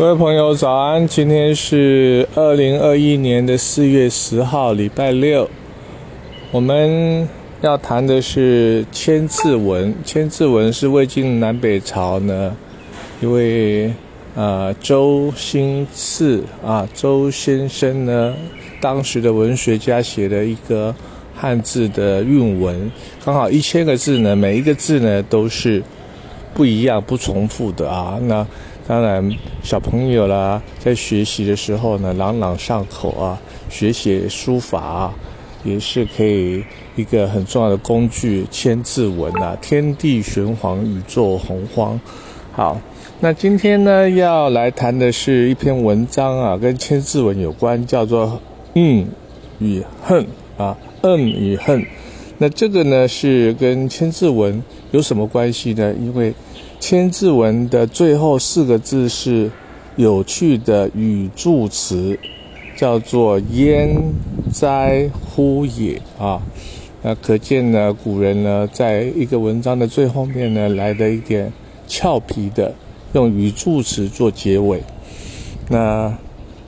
各位朋友，早安！今天是二零二一年的四月十号，礼拜六。我们要谈的是《千字文》。《千字文》是魏晋南北朝呢一位呃周兴次啊周先生呢当时的文学家写的一个汉字的韵文，刚好一千个字呢，每一个字呢都是不一样、不重复的啊。那当然，小朋友啦，在学习的时候呢，朗朗上口啊，学写书法啊，也是可以一个很重要的工具。千字文啊，天地玄黄，宇宙洪荒。好，那今天呢，要来谈的是一篇文章啊，跟千字文有关，叫做《嗯与恨》啊，《嗯与恨》。那这个呢，是跟千字文有什么关系呢？因为千字文的最后四个字是有趣的语助词，叫做“焉哉乎也”啊，那可见呢，古人呢，在一个文章的最后面呢，来的一点俏皮的，用语助词做结尾。那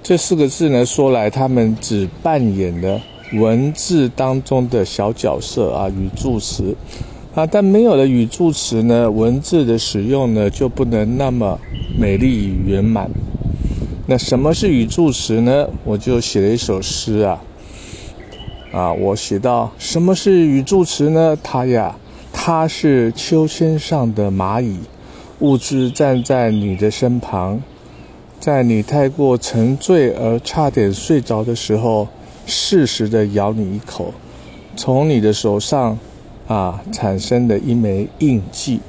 这四个字呢，说来他们只扮演了文字当中的小角色啊，语助词。啊，但没有了语助词呢，文字的使用呢就不能那么美丽与圆满。那什么是语助词呢？我就写了一首诗啊，啊，我写到什么是语助词呢？它呀，它是秋千上的蚂蚁，兀自站在你的身旁，在你太过沉醉而差点睡着的时候，适时的咬你一口，从你的手上。啊，产生的一枚印记。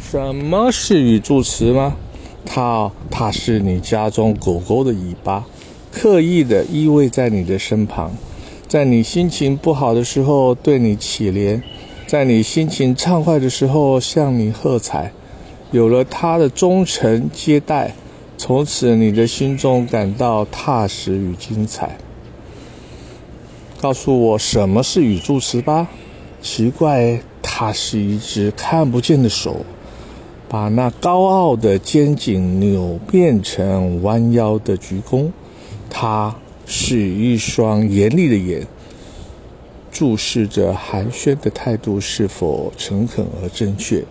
什么是语助词吗？它，它是你家中狗狗的尾巴，刻意的依偎在你的身旁，在你心情不好的时候对你乞怜，在你心情畅快的时候向你喝彩。有了它的忠诚接待，从此你的心中感到踏实与精彩。告诉我什么是语助词吧。奇怪，它是一只看不见的手，把那高傲的肩颈扭变成弯腰的鞠躬。它是一双严厉的眼，注视着寒暄的态度是否诚恳而正确。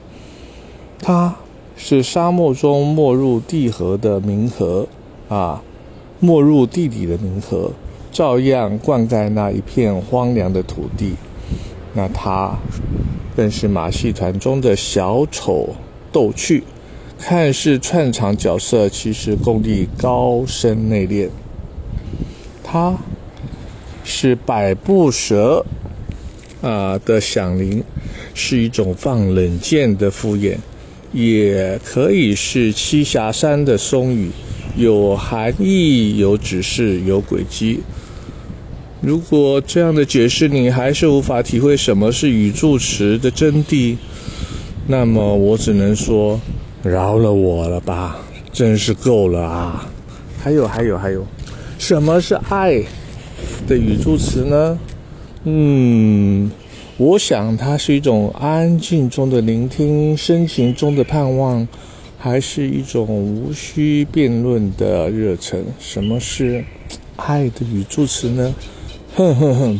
它是沙漠中没入地河的冥河啊，没入地底的冥河。照样灌溉那一片荒凉的土地，那他更是马戏团中的小丑逗趣，看似串场角色，其实功力高深内敛。他是百步蛇啊的响铃，是一种放冷箭的敷衍，也可以是栖霞山的松雨，有含义，有指示，有轨迹。如果这样的解释你还是无法体会什么是语助词的真谛，那么我只能说饶了我了吧，真是够了啊！还有还有还有，什么是爱的语助词呢？嗯，我想它是一种安静中的聆听，深情中的盼望，还是一种无需辩论的热忱？什么是爱的语助词呢？哼哼哼，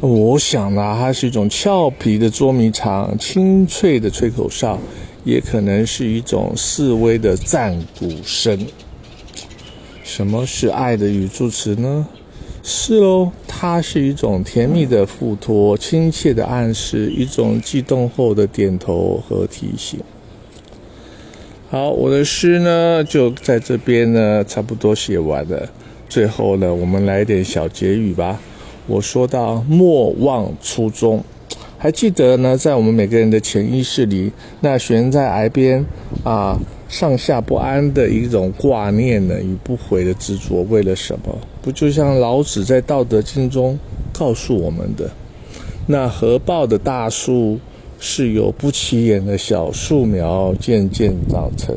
我想呢，它是一种俏皮的捉迷藏，清脆的吹口哨，也可能是一种示威的战鼓声。什么是爱的语助词呢？是喽，它是一种甜蜜的附托，亲切的暗示，一种激动后的点头和提醒。好，我的诗呢，就在这边呢，差不多写完了。最后呢，我们来点小结语吧。我说到莫忘初衷，还记得呢，在我们每个人的潜意识里，那悬在崖边啊，上下不安的一种挂念呢，与不悔的执着，为了什么？不就像老子在《道德经》中告诉我们的，那合抱的大树是由不起眼的小树苗渐渐长成。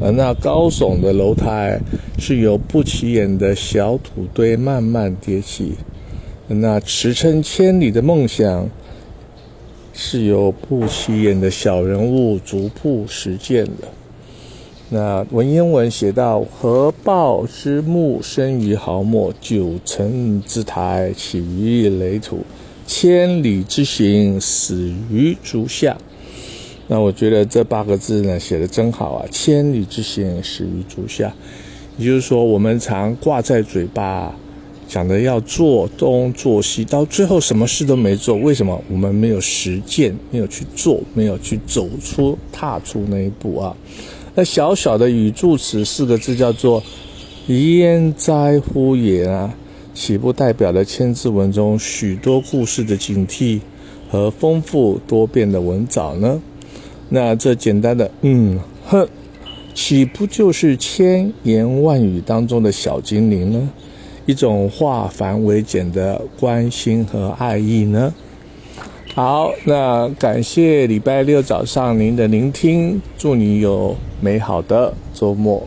而那高耸的楼台是由不起眼的小土堆慢慢叠起，那驰骋千里的梦想是由不起眼的小人物逐步实践的。那文言文写到：“合抱之木，生于毫末；九层之台，起于垒土；千里之行，始于足下。”那我觉得这八个字呢，写的真好啊！“千里之行，始于足下。”也就是说，我们常挂在嘴巴，讲的要做东做西，到最后什么事都没做。为什么？我们没有实践，没有去做，没有去走出、踏出那一步啊！那小小的语助词四个字叫做“焉哉乎也”啊，岂不代表了千字文中许多故事的警惕和丰富多变的文藻呢？那这简单的“嗯哼”，岂不就是千言万语当中的小精灵呢？一种化繁为简的关心和爱意呢？好，那感谢礼拜六早上您的聆听，祝你有美好的周末。